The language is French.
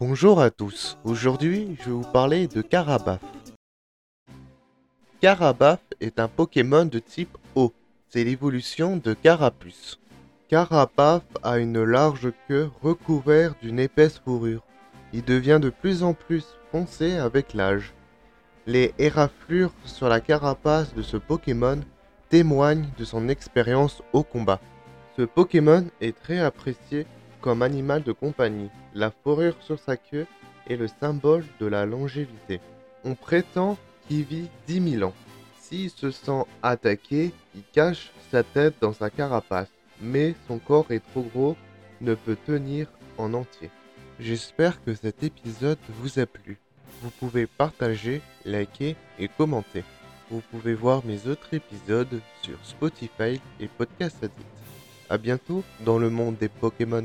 Bonjour à tous, aujourd'hui je vais vous parler de Carabaf. Carabaf est un Pokémon de type eau, c'est l'évolution de Carapuce. Carabaf a une large queue recouverte d'une épaisse fourrure. Il devient de plus en plus foncé avec l'âge. Les éraflures sur la carapace de ce Pokémon témoignent de son expérience au combat. Ce Pokémon est très apprécié comme animal de compagnie. La fourrure sur sa queue est le symbole de la longévité. On prétend qu'il vit 10 000 ans. S'il se sent attaqué, il cache sa tête dans sa carapace, mais son corps est trop gros, ne peut tenir en entier. J'espère que cet épisode vous a plu. Vous pouvez partager, liker et commenter. Vous pouvez voir mes autres épisodes sur Spotify et Podcast Addict. A bientôt dans le monde des Pokémon.